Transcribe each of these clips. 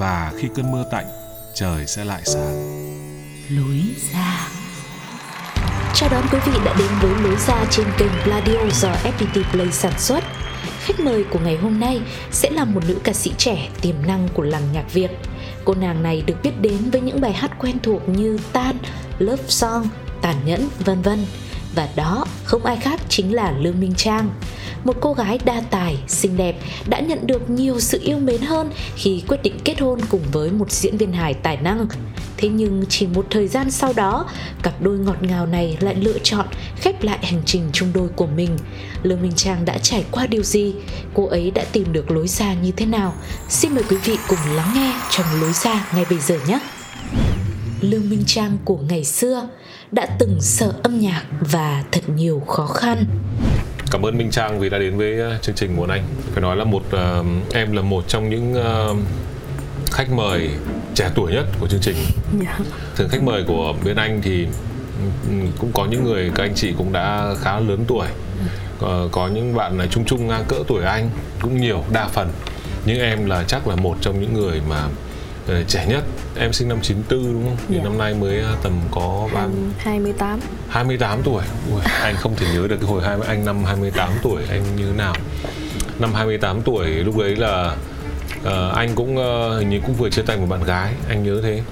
và khi cơn mưa tạnh, trời sẽ lại sáng. lối ra chào đón quý vị đã đến với lối ra trên kênh Pladio do FPT Play sản xuất. Khách mời của ngày hôm nay sẽ là một nữ ca sĩ trẻ tiềm năng của làng nhạc Việt. Cô nàng này được biết đến với những bài hát quen thuộc như Tan, Love Song, Tàn nhẫn, vân vân. Và đó không ai khác chính là Lương Minh Trang một cô gái đa tài, xinh đẹp đã nhận được nhiều sự yêu mến hơn khi quyết định kết hôn cùng với một diễn viên hài tài năng. Thế nhưng chỉ một thời gian sau đó, cặp đôi ngọt ngào này lại lựa chọn khép lại hành trình chung đôi của mình. Lương Minh Trang đã trải qua điều gì? Cô ấy đã tìm được lối ra như thế nào? Xin mời quý vị cùng lắng nghe trong lối ra ngay bây giờ nhé. Lương Minh Trang của ngày xưa đã từng sợ âm nhạc và thật nhiều khó khăn. Cảm ơn Minh Trang vì đã đến với uh, chương trình Muốn Anh. Phải nói là một uh, em là một trong những uh, khách mời trẻ tuổi nhất của chương trình. Thường khách mời của bên anh thì ừm, cũng có những người các anh chị cũng đã khá lớn tuổi. Có, có những bạn là chung chung ngang cỡ tuổi anh cũng nhiều, đa phần. Nhưng em là chắc là một trong những người mà ờ, trẻ nhất. Em sinh năm 94 đúng không? Thì Dạ. năm nay mới uh, tầm có ba 28 28 tuổi. Ui, anh không thể nhớ được cái hồi hai anh năm 28 tuổi anh như thế nào. Năm 28 tuổi lúc đấy là ờ, anh cũng ờ, hình như cũng vừa chia tay một bạn gái. Anh nhớ thế.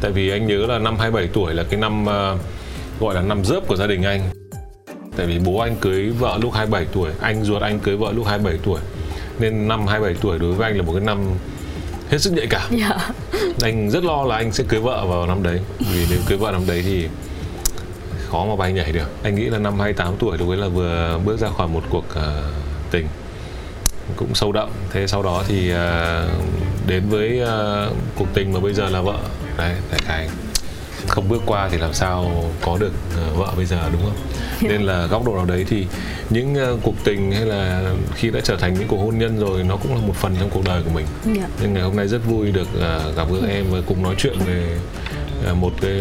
Tại vì anh nhớ là năm 27 tuổi là cái năm ờ, gọi là năm rớp của gia đình anh. Tại vì bố anh cưới vợ lúc 27 tuổi anh ruột anh cưới vợ lúc 27 tuổi. Nên năm 27 tuổi đối với anh là một cái năm hết sức nhạy cảm. Dạ. Anh rất lo là anh sẽ cưới vợ vào năm đấy. Vì nếu cưới vợ năm đấy thì khó mà bay nhảy được. Anh nghĩ là năm 28 tuổi lúc ấy là vừa bước ra khỏi một cuộc ờ, tình cũng sâu đậm. Thế sau đó thì ờ, đến với ờ, cuộc tình mà bây giờ là vợ. Đấy đại khái không bước qua thì làm sao có được ờ, vợ bây giờ đúng không nên là góc độ nào đấy thì những ờ, cuộc tình hay là khi đã trở thành những cuộc hôn nhân rồi nó cũng là một phần trong cuộc đời của mình dạ nên ngày hôm nay rất vui được uh, gặp gỡ em và cùng nói chuyện về một cái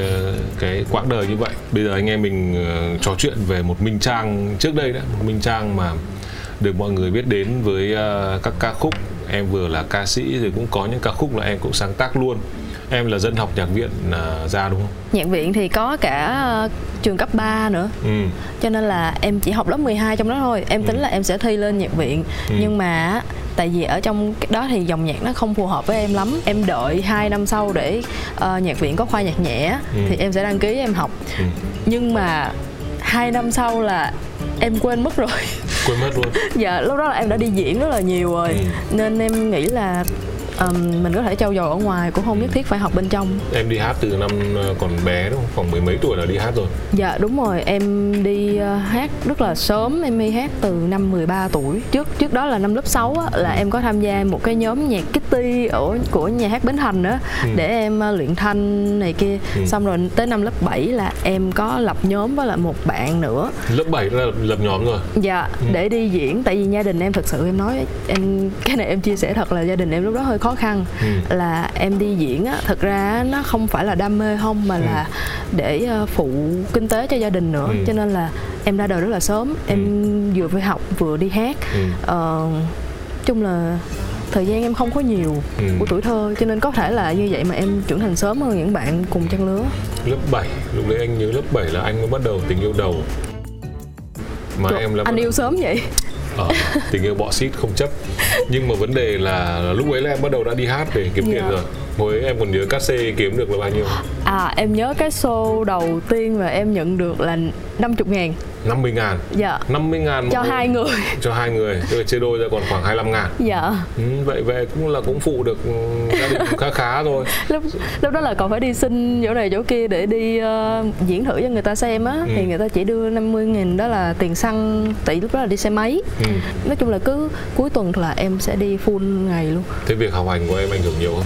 cái quãng đời như vậy. Bây giờ anh em mình trò chuyện về một Minh Trang trước đây đó, một Minh Trang mà được mọi người biết đến với các ca khúc. Em vừa là ca sĩ rồi cũng có những ca khúc là em cũng sáng tác luôn. Em là dân học nhạc viện uh, ra đúng không? nhạc viện thì có cả ờ, trường cấp 3 nữa Ừ. cho nên là em chỉ học lớp 12 trong đó thôi em tính là em sẽ thi lên nhạc viện Ừ. nhưng mà tại vì ở trong đó thì dòng nhạc nó không phù hợp với em lắm em đợi 2 năm sau để ờ, nhạc viện có khoa nhạc nhẹ Ừ. thì em sẽ đăng ký em học Ừ. nhưng mà hai năm sau là em quên mất rồi Quên mất luôn. dạ lúc đó là em đã đi diễn rất là nhiều rồi Ừ. nên em nghĩ là ừm, mình có thể trau dồi ở ngoài cũng không nhất thiết phải học bên trong Em đi hát từ năm uh, còn bé đúng không? Khoảng mười mấy tuổi là đi hát rồi. Dạ đúng rồi, em đi ờ, hát rất là sớm, em đi hát từ năm 13 tuổi. Trước trước đó là năm lớp 6 á, là em có tham gia một cái nhóm nhạc Kitty ở của nhà hát Bến Thành nữa Ừ. để em ờ, luyện thanh này kia. Ừ. Xong rồi tới năm lớp 7 là em có lập nhóm với lại một bạn nữa. Lớp 7 đã lập, lập nhóm rồi. Dạ, Ừ. để đi diễn tại vì gia đình em thực sự em nói em cái này em chia sẻ thật là gia đình em lúc đó hơi khó khăn Ừ. là em đi diễn á thật ra nó không phải là đam mê không mà là để ờ, phụ kinh tế cho gia đình nữa Ừ. cho nên là em ra đời rất là sớm em vừa phải học vừa đi hát Ừ. ờ, chung là thời gian em không có nhiều Ừ. của tuổi thơ cho nên có thể là như vậy mà em trưởng thành sớm hơn những bạn cùng trang lứa Lớp 7, lúc đấy anh nhớ lớp 7 là anh mới bắt đầu tình yêu đầu. Mà Trời, em là anh yêu sớm vậy ờ, tình yêu bọ xít không chấp. Nhưng mà vấn đề là, lúc ấy là em bắt đầu đã đi hát để kiếm tiền rồi ấy em còn nhớ cát xê kiếm được là bao nhiêu? À em nhớ cái show đầu tiên mà em nhận được là 50 ngàn. 50 ngàn? Dạ. 50 ngàn Cho hai người. Cho hai người tức là chia đôi ra còn khoảng 25 ngàn. Dạ. Ừ, vậy vậy cũng là cũng phụ được ừ, gia đình khá khá thôi. Lúc lúc đó là còn phải đi xin chỗ này chỗ kia để đi ờ, diễn thử cho người ta xem á. Ừ. thì người ta chỉ đưa 50 nghìn đó là tiền xăng tại lúc đó là đi xe máy. Ừ. nói chung là cứ cuối tuần là em sẽ đi full ngày luôn. Thế việc học hành của em ảnh hưởng nhiều không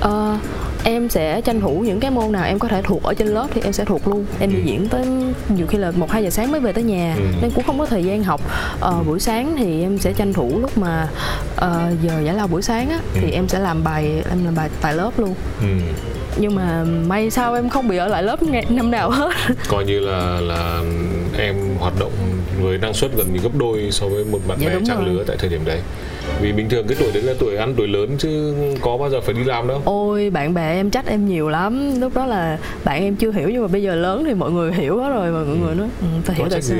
Ờ, em sẽ tranh thủ những cái môn nào em có thể thuộc ở trên lớp thì em sẽ thuộc luôn em đi Ừ. diễn tới nhiều khi là một hai giờ sáng mới về tới nhà Ừ. nên cũng không có thời gian học ờ, buổi sáng thì em sẽ tranh thủ lúc mà ờ, giờ giải lao buổi sáng á thì Ừ. em sẽ làm bài em làm bài tại lớp luôn ừ. nhưng mà may sao em không bị ở lại lớp ngày, năm nào hết coi như là là em hoạt động với năng suất gần như gấp đôi so với một bạn Dạ, bè trang lứa tại thời điểm đấy vì bình thường cái tuổi đấy là tuổi ăn tuổi lớn chứ có bao giờ phải đi làm đâu. Ôi bạn bè em trách em nhiều lắm. Lúc đó là bạn em chưa hiểu nhưng mà bây giờ lớn thì mọi người hiểu hết rồi và mọi người nói ừ, tao hiểu tại sao?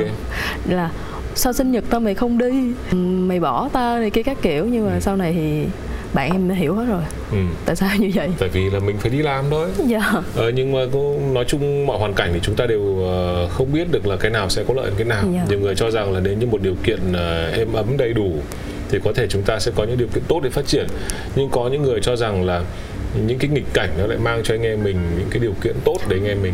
là sao sinh nhật tao mày không đi? Ừ, mày bỏ tao này kia các kiểu. Nhưng mà sau này thì bạn em đã hiểu hết rồi. Ừ. tại sao như vậy? Tại vì là mình phải đi làm thôi. Dạ. Ờ, nhưng mà cũng nói chung mọi hoàn cảnh thì chúng ta đều ờ, không biết được là cái nào sẽ có lợi cái nào. Dạ. nhiều người cho rằng là đến như một điều kiện ờ, êm ấm đầy đủ thì có thể chúng ta sẽ có những điều kiện tốt để phát triển nhưng có những người cho rằng là những cái nghịch cảnh nó lại mang cho anh em mình những cái điều kiện tốt để anh em mình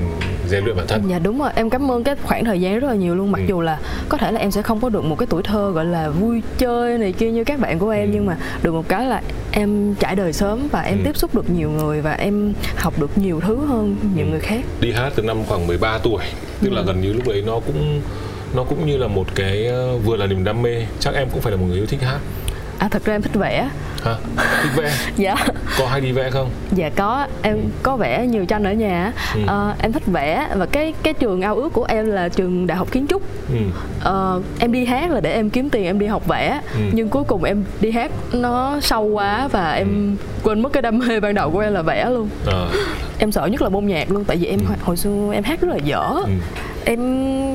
rèn luyện bản thân dạ đúng rồi em cảm ơn cái khoảng thời gian rất là nhiều luôn mặc Ừ. dù là có thể là em sẽ không có được một cái tuổi thơ gọi là vui chơi này kia như các bạn của em Ừ. nhưng mà được một cái là em trải đời sớm và em Ừ. tiếp xúc được nhiều người và em học được nhiều thứ hơn những Ừ. người khác đi hát từ năm khoảng 13 tuổi tức là Ừ. gần như lúc ấy nó cũng nó cũng như là một cái ờ, vừa là niềm đam mê. Chắc em cũng phải là một người yêu thích hát à thật ra em thích vẽ. Hả? Thích vẽ? Dạ. Có hay đi vẽ không? Dạ có. Em có vẽ nhiều tranh ở nhà. Ừ. Ờ, em thích vẽ và cái cái trường ao ước của em là trường đại học kiến trúc. Ừ. Ờ, em đi hát là để em kiếm tiền em đi học vẽ. Ừ. nhưng cuối cùng em đi hát nó sâu quá và em quên mất cái đam mê ban đầu của em là vẽ luôn. Ờ, em sợ nhất là môn nhạc luôn tại vì em Ừ. hồi xưa em hát rất là dở. Ừ. em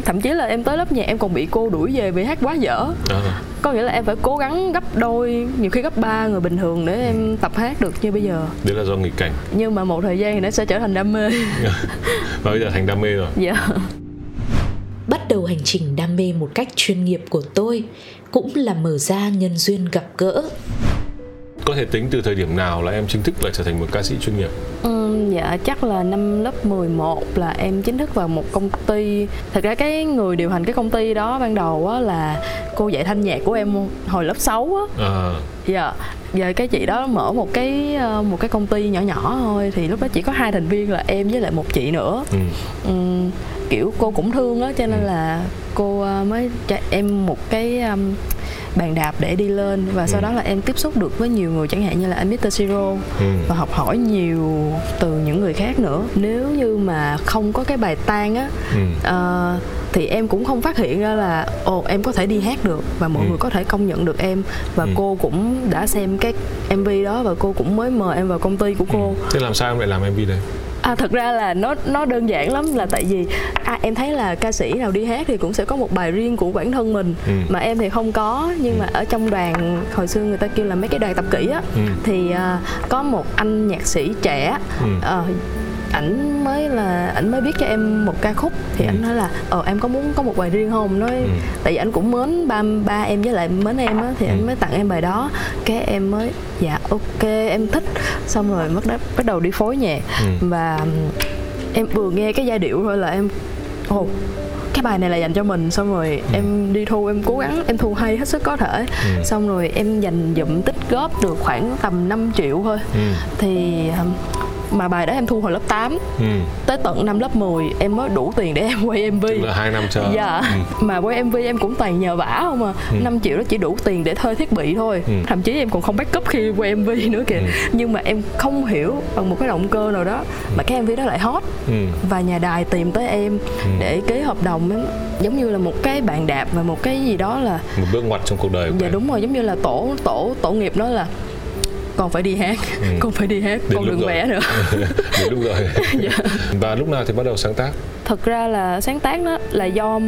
thậm chí là em tới lớp nhạc em còn bị cô đuổi về vì hát quá dở. Có nghĩa là em phải cố gắng gấp đôi nhiều khi gấp ba người bình thường để em tập hát được như bây giờ. Đấy là do nghịch cảnh. Nhưng mà một thời gian thì nó sẽ trở thành đam mê. Và bây giờ thành đam mê rồi. Dạ. Bắt đầu hành trình đam mê một cách chuyên nghiệp của tôi cũng là mở ra nhân duyên gặp gỡ. Có thể tính từ thời điểm nào là em chính thức là trở thành một ca sĩ chuyên nghiệp? Ừm, dạ chắc là năm lớp 11 là em chính thức vào một công ty. Thật ra cái người điều hành cái công ty đó ban đầu á là cô dạy thanh nhạc của em hồi lớp 6 á. À, dạ giờ cái chị đó mở một cái ờ, một cái công ty nhỏ nhỏ thôi thì lúc đó chỉ có hai thành viên là em với lại một chị nữa. Ừ. Ừm, kiểu cô cũng thương á cho nên là cô ờ, mới cho em một cái um, bàn đạp để đi lên và sau Ừ. đó là em tiếp xúc được với nhiều người chẳng hạn như là anh Mr. Siro Ừ. và học hỏi nhiều từ những người khác nữa nếu như mà không có cái bài tan á Ừ. ờ, thì em cũng không phát hiện ra là ồ em có thể đi hát được và mọi Ừ. người có thể công nhận được em và Ừ. cô cũng đã xem cái MV đó và cô cũng mới mời em vào công ty của cô thế làm sao em lại làm mv đấy À thật ra là nó nó đơn giản lắm là tại vì à, em thấy là ca sĩ nào đi hát thì cũng sẽ có một bài riêng của bản thân mình Ừ. mà em thì không có nhưng mà ở trong đoàn hồi xưa người ta kêu là mấy cái đoàn tập kỹ á Ừ. thì à, có một anh nhạc sĩ trẻ Ừ. ờ, ảnh mới là ảnh mới viết cho em một ca khúc thì Ừ. ảnh nói là ờ em có muốn có một bài riêng không nói Ừ. tại vì anh cũng mến ba ba em với lại mến em á thì Ừ. anh mới tặng em bài đó cái em mới dạ ok em thích xong rồi bắt bắt, đầu đi phối nhạc Ừ. và em vừa nghe cái giai điệu thôi là em ồ cái bài này là dành cho mình xong rồi em đi thu em cố gắng em thu hay hết sức có thể Ừ. xong rồi em dành dụm tích góp được khoảng tầm 5 triệu thôi Ừ. thì mà bài đó em thu hồi lớp 8 Ừ. tới tận năm lớp 10 em mới đủ tiền để em quay MV Tức là hai năm chờ Dạ, ừ. mà quay MV em cũng toàn nhờ vả không à Ừ. 5 triệu đó chỉ đủ tiền để thuê thiết bị thôi Ừ. Thậm chí em còn không backup khi quay MV nữa kìa Ừ. Nhưng mà em không hiểu bằng một cái động cơ nào đó Mà cái MV đó lại hot Ừ. Và nhà đài tìm tới em Ừ. để ký hợp đồng em Giống như là một cái bàn đạp và một cái gì đó là một bước ngoặt trong cuộc đời của Dạ em. đúng rồi, giống như là tổ tổ tổ nghiệp đó là con phải đi hát, Ừ. con phải đi hát, Đến con đừng rồi. vẽ nữa Đến lúc rồi Dạ. và lúc nào thì bắt đầu sáng tác thực ra là sáng tác đó là do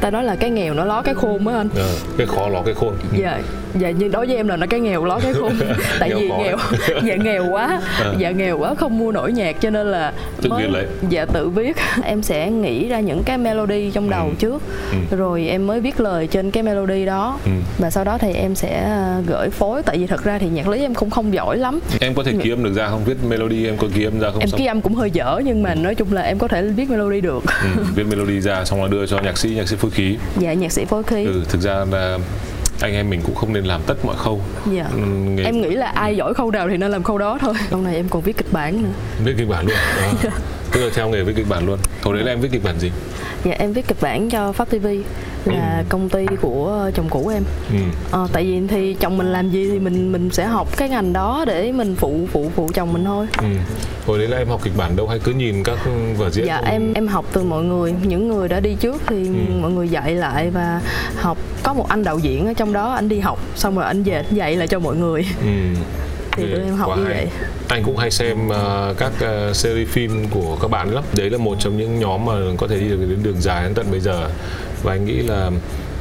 ta nói là cái nghèo nó ló cái khôn á anh Ờ, cái khó ló cái khôn Ừ. dạ dạ nhưng đối với em là nó cái nghèo ló cái khôn tại Nghèo vì khó. nghèo dạ nghèo quá Ờ. dạ nghèo quá không mua nổi nhạc cho nên là Tự viết lấy. dạ tự viết em sẽ nghĩ ra những cái melody trong đầu Ừ. trước Ừ. rồi em mới viết lời trên cái melody đó Ừ. và sau đó thì em sẽ ờ, gửi phối tại vì thật ra thì nhạc lý em cũng không giỏi lắm em có thể ghi âm được ra không viết melody em có ghi âm ra không em ký âm cũng hơi dở nhưng mà nói chung là em có thể viết melody được ừ, viết melody ra xong là đưa cho nhạc sĩ nhạc sĩ phối khí. Dạ nhạc sĩ phối khí. Ừ, thực ra là anh em mình cũng không nên làm tất mọi khâu. Dạ. Ừ, nghề em nghĩ là ai giỏi khâu nào thì nên làm khâu đó thôi. Sau này em còn viết kịch bản nữa. Viết kịch bản luôn. À. tức là theo nghề viết kịch bản luôn hồi đấy là em viết kịch bản gì dạ em viết kịch bản cho Pháp TV là công ty của chồng cũ em ừ. ờ, tại vì thì chồng mình làm gì thì mình mình sẽ học cái ngành đó để mình phụ phụ phụ chồng mình thôi Ừ. hồi đấy là em học kịch bản đâu hay cứ nhìn các vở diễn dạ không? em em học từ mọi người những người đã đi trước thì Ừ. mọi người dạy lại và học có một anh đạo diễn ở trong đó anh đi học xong rồi anh về anh dạy lại cho mọi người ừ. Thì Ghê, tụi em học như hay. vậy anh cũng hay xem ờ, các ờ, series phim của các bạn lắm đấy là một trong những nhóm mà có thể đi được đến đường dài đến tận bây giờ và anh nghĩ là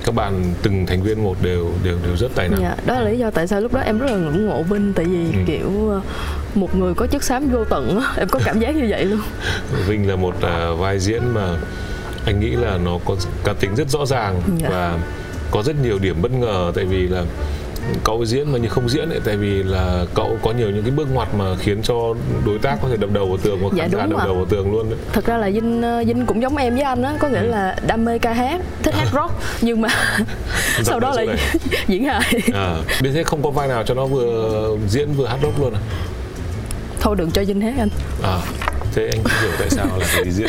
các bạn từng thành viên một đều đều đều rất tài năng Dạ, đó là lý do tại sao lúc đó em rất là ngưỡng mộ Vinh tại vì Ừ. kiểu ờ, một người có chất xám vô tận em có cảm giác như vậy luôn. Vinh là một ờ, vai diễn mà anh nghĩ là nó có cá tính rất rõ ràng Dạ. và có rất nhiều điểm bất ngờ tại vì là cậu diễn mà như không diễn ấy tại vì là cậu có nhiều những cái bước ngoặt mà khiến cho đối tác có thể đập đầu vào tường hoặc Dạ, khán giả đúng đập đầu vào tường luôn đấy. Thật ra là Vinh ờ, Vinh cũng giống em với anh á, có nghĩa Ừ. là đam mê ca hát, thích hát rock nhưng mà sau đó là diễn hài. À, bên thế không có vai nào cho nó vừa diễn vừa hát rock luôn à? Thôi đừng cho Vinh hát anh. À, thế anh hiểu tại sao là phải diễn.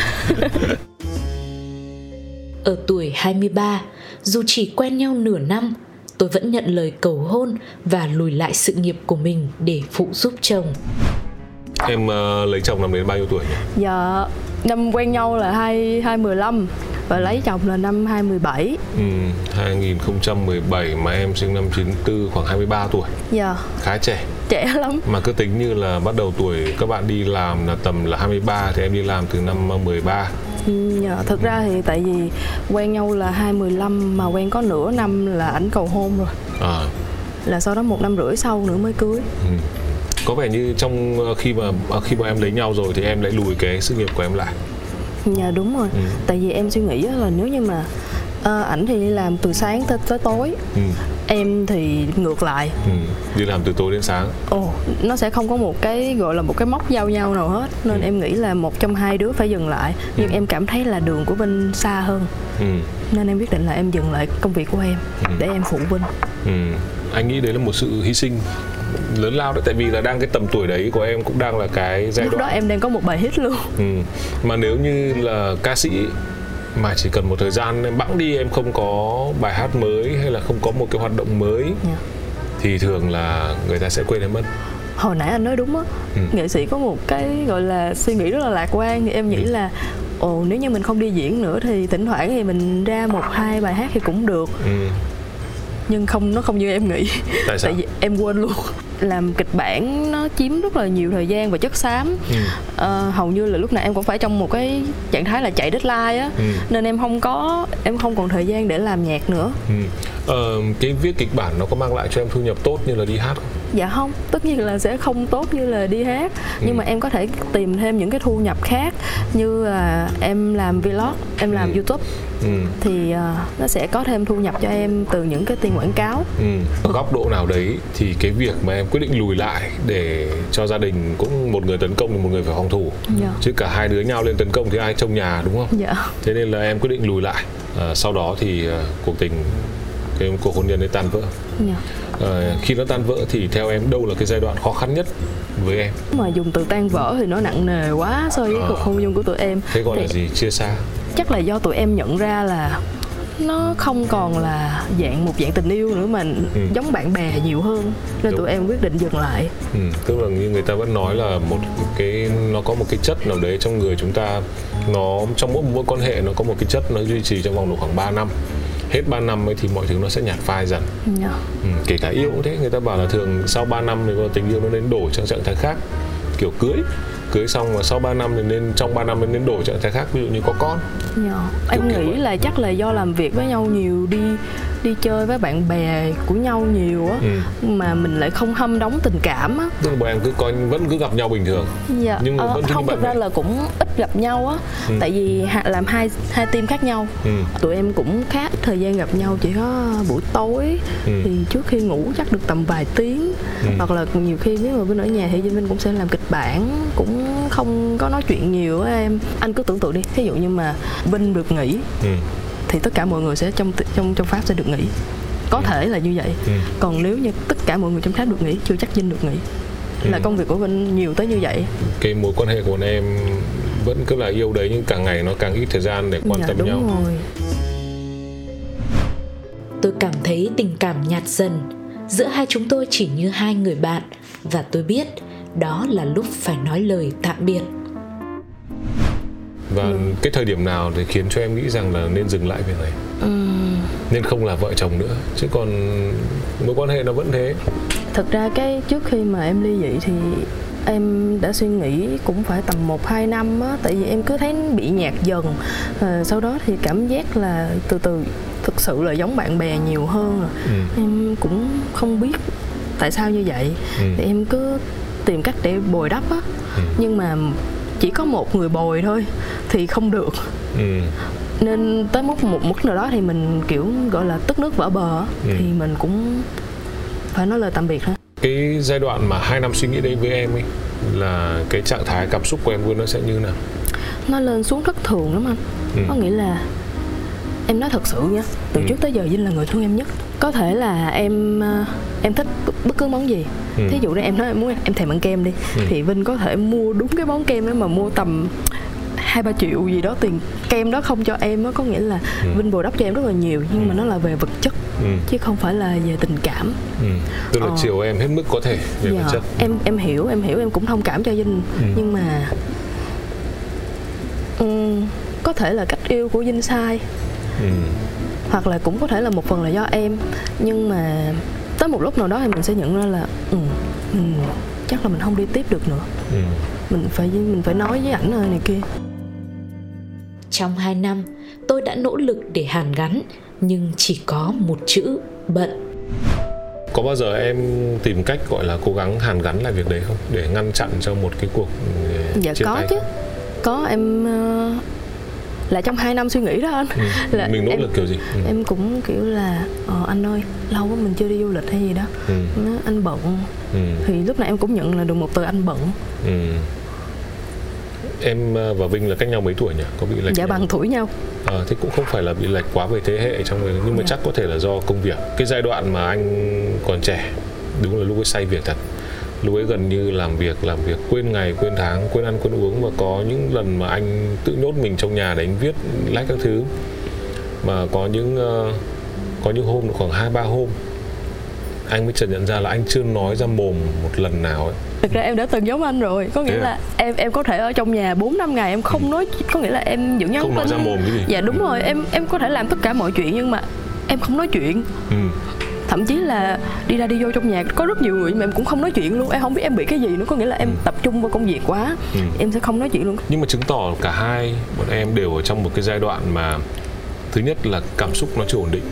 Ở tuổi 23, dù chỉ quen nhau nửa năm, tôi vẫn nhận lời cầu hôn và lùi lại sự nghiệp của mình để phụ giúp chồng. em ờ, lấy chồng năm đến bao nhiêu tuổi nhỉ? Giờ năm quen nhau là hai hai mười lăm và lấy chồng là năm 2017. Ừ, 2017 mà em sinh năm 94 khoảng 23 tuổi, Dạ, khá trẻ. trẻ lắm. Mà cứ tính như là bắt đầu tuổi các bạn đi làm là tầm là 23 thì em đi làm từ năm 13. Dạ, thực ra thì tại vì quen nhau là 215 mà quen có nửa năm là ảnh cầu hôn rồi. À, Là sau đó một năm rưỡi sau nữa mới cưới. ừ. Có vẻ như trong ờ, khi mà ờ, khi mà em lấy nhau rồi thì em lại lùi cái sự nghiệp của em lại. Dạ đúng rồi. Ừ. Tại vì em suy nghĩ là nếu như mà ờ, ảnh thì đi làm từ sáng tới tới tối, Ừ, em thì ngược lại. ừ. Đi làm từ tối đến sáng. Ồ, nó sẽ không có một cái gọi là một cái móc giao nhau nào hết nên Ừ. em nghĩ là một trong hai đứa phải dừng lại. Nhưng Ừ. em cảm thấy là đường của Vinh xa hơn Ừ. nên em quyết định là em dừng lại công việc của em Ừ. để em phụ Vinh. Ừ. Anh nghĩ đấy là một sự hy sinh lớn lao đấy tại vì là đang cái tầm tuổi đấy của em cũng đang là cái giai Lúc đó đoạn em đang có một bài hit luôn. ừ. mà nếu như là ca sĩ mà chỉ cần một thời gian em bẵng đi em không có bài hát mới hay là không có một cái hoạt động mới Dạ. thì thường là người ta sẽ quên em mất hồi nãy anh nói đúng á Ừ. nghệ sĩ có một cái gọi là suy nghĩ rất là lạc quan thì em nghĩ Ừ. là ồ nếu như mình không đi diễn nữa thì thỉnh thoảng thì mình ra một hai bài hát thì cũng được ừ. nhưng không nó không như em nghĩ tại sao tại vì em quên luôn làm kịch bản nó chiếm rất là nhiều thời gian và chất xám ừ. Ờ, hầu như là lúc nào em cũng phải trong một cái trạng thái là chạy deadline á Ừ. nên em không có em không còn thời gian để làm nhạc nữa Ừ. Ờ, cái viết kịch bản nó có mang lại cho em thu nhập tốt như là đi hát không? dạ không tất nhiên là sẽ không tốt như là đi hát nhưng Ừ. mà em có thể tìm thêm những cái thu nhập khác như là em làm vlog em làm Ừ. youtube Ừ. thì ờ, nó sẽ có thêm thu nhập cho em từ những cái tiền quảng cáo Ừ. Ở góc độ nào đấy thì cái việc mà em quyết định lùi lại để cho gia đình cũng một người tấn công thì một người phải phòng thủ dạ chứ cả hai đứa nhau lên tấn công thì ai trông nhà đúng không? dạ Thế nên là em quyết định lùi lại. À, sau đó thì à, cuộc tình cái cuộc hôn nhân ấy tan vỡ. dạ À, khi nó tan vỡ thì theo em đâu là cái giai đoạn khó khăn nhất với em? mà dùng từ tan vỡ thì nó nặng nề quá so với Ờ. cuộc hôn nhân của tụi em Thế gọi là Thì gì? Chia xa. chắc là do tụi em nhận ra là nó không còn là dạng một dạng tình yêu nữa mà Ừ. giống bạn bè nhiều hơn. Nên Đúng. tụi em quyết định dừng lại. Ừ, tức là như người ta vẫn nói là một cái nó có một cái chất nào đấy trong người chúng ta. Nó trong mỗi mối quan hệ nó có một cái chất nó duy trì trong vòng độ khoảng 3 năm. Hết 3 năm ấy thì mọi thứ nó sẽ nhạt phai dần. Dạ. Ừ, kể cả yêu cũng thế. Người ta bảo là thường sau 3 năm thì tình yêu nó đến đổi sang trạng thái khác. Kiểu cưới cưới xong và sau 3 năm thì nên trong 3 năm nên đổi trạng thái khác ví dụ như có con dạ. em nghĩ vậy. là chắc là do làm việc với nhau nhiều đi đi chơi với bạn bè của nhau nhiều á ừ. mà mình lại không hâm đóng tình cảm á tức là em cứ coi vẫn cứ gặp nhau bình thường dạ Nhưng mà Ờ, vẫn không bạn thực ra là cũng ít gặp nhau á Ừ. tại vì làm hai hai team khác nhau ừ. tụi em cũng khá ít thời gian gặp nhau chỉ có buổi tối Ừ. thì trước khi ngủ chắc được tầm vài tiếng Ừ. hoặc là nhiều khi nếu mà bên ở nhà thì Vinh cũng sẽ làm kịch bản cũng không có nói chuyện nhiều á em anh cứ tưởng tượng đi ví dụ như mà Vinh được nghỉ Ừ. thì tất cả mọi người sẽ trong trong trong pháp sẽ được nghỉ. Có thể là như vậy. Ừ. còn nếu như tất cả mọi người trong pháp được nghỉ chưa chắc Vinh được nghỉ. Là Ừ. công việc của Vinh nhiều tới như vậy. Cái mối quan hệ của bọn em vẫn cứ là yêu đấy nhưng càng ngày nó càng ít thời gian để quan dạ tâm đúng nhau. rồi. Tôi cảm thấy tình cảm nhạt dần. Giữa hai chúng tôi chỉ như hai người bạn. Và tôi biết đó là lúc phải nói lời tạm biệt và Ừ. cái thời điểm nào thì khiến cho em nghĩ rằng là nên dừng lại việc này nên không là vợ chồng nữa chứ còn mối quan hệ nó vẫn thế thực ra cái trước khi mà em ly dị thì em đã suy nghĩ cũng phải tầm 1 2 năm á tại vì em cứ thấy bị nhạt dần à, sau đó thì cảm giác là từ từ thực sự là giống bạn bè nhiều hơn à. ừ. em cũng không biết tại sao như vậy Ừ. thì em cứ tìm cách để bồi đắp á Ừ. nhưng mà chỉ có một người bồi thôi thì không được Ừ. nên tới mức một mức nào đó thì mình kiểu gọi là tức nước vỡ bờ Ừ. thì mình cũng phải nói lời tạm biệt thôi cái giai đoạn mà hai năm suy nghĩ đấy với em ấy là cái trạng thái cảm xúc của em luôn nó sẽ như nào nó lên xuống thất thường lắm anh Ừ. có nghĩa là em nói thật sự nha từ Ừ. trước tới giờ Vinh là người thương em nhất có thể là em ờ, em thích bất cứ món gì Ừ. thí dụ như em nói em muốn em thèm ăn kem đi Ừ. thì Vinh có thể mua đúng cái món kem đó mà mua tầm hai ba triệu gì đó tiền kem đó không cho em á có nghĩa là Ừ. Vinh bù đắp cho em rất là nhiều nhưng mà Ừ. nó là về vật chất ừ. chứ không phải là về tình cảm Ừ. tức là Ờ. chiều em hết mức có thể về vật Dạ, chất em em hiểu em hiểu em cũng thông cảm cho Vinh Ừ. nhưng mà ừm, có thể là cách yêu của Vinh sai ừ. hoặc là cũng có thể là một phần là do em. Nhưng mà tới một lúc nào đó thì mình sẽ nhận ra là ừ, mình chắc là mình không đi tiếp được nữa. Ừ. mình phải mình phải nói với ảnh này kia. Trong 2 năm, tôi đã nỗ lực để hàn gắn Nhưng chỉ có một chữ bận. Có bao giờ em tìm cách gọi là cố gắng hàn gắn lại việc đấy không? Để ngăn chặn cho một cái cuộc ừ, dạ chia có tay chứ. có em ờ, là trong 2 năm suy nghĩ đó anh ừ. là mình nỗ em- lực kiểu gì ừ. em cũng kiểu là ờ, anh ơi lâu quá mình chưa đi du lịch hay gì đó Ừ. nó anh bận Ừ. thì lúc này em cũng nhận là được một từ anh bận Ừ. em ờ, và Vinh là cách nhau mấy tuổi nhỉ có bị lệch dạ nhau bằng tuổi nhau Ờ, thế cũng không phải là bị lệch quá về thế hệ trong người nhưng mà Dạ. chắc có thể là do công việc cái giai đoạn mà anh còn trẻ đúng là lúc ấy say việc thật lúc ấy gần như làm việc làm việc quên ngày quên tháng quên ăn quên uống và có những lần mà anh tự nhốt mình trong nhà để anh viết lách các thứ mà có những ờ, có những hôm khoảng hai ba hôm anh mới chợt nhận ra là anh chưa nói ra mồm một lần nào ấy thực ra em đã từng giống anh rồi có nghĩa Thế à? là em em có thể ở trong nhà 4 năm ngày em không nói có nghĩa là em vẫn nhắn Không nói ra mồm cái gì. dạ đúng rồi em em có thể làm tất cả mọi chuyện nhưng mà em không nói chuyện ừ. Thậm chí là đi ra đi vô trong nhà có rất nhiều người mà em cũng không nói chuyện luôn. Em không biết em bị cái gì nữa có nghĩa là em tập trung vào công việc quá. Ừ. em sẽ không nói chuyện luôn. Nhưng mà chứng tỏ cả hai bọn em đều ở trong một cái giai đoạn mà thứ nhất là cảm xúc nó chưa ổn định.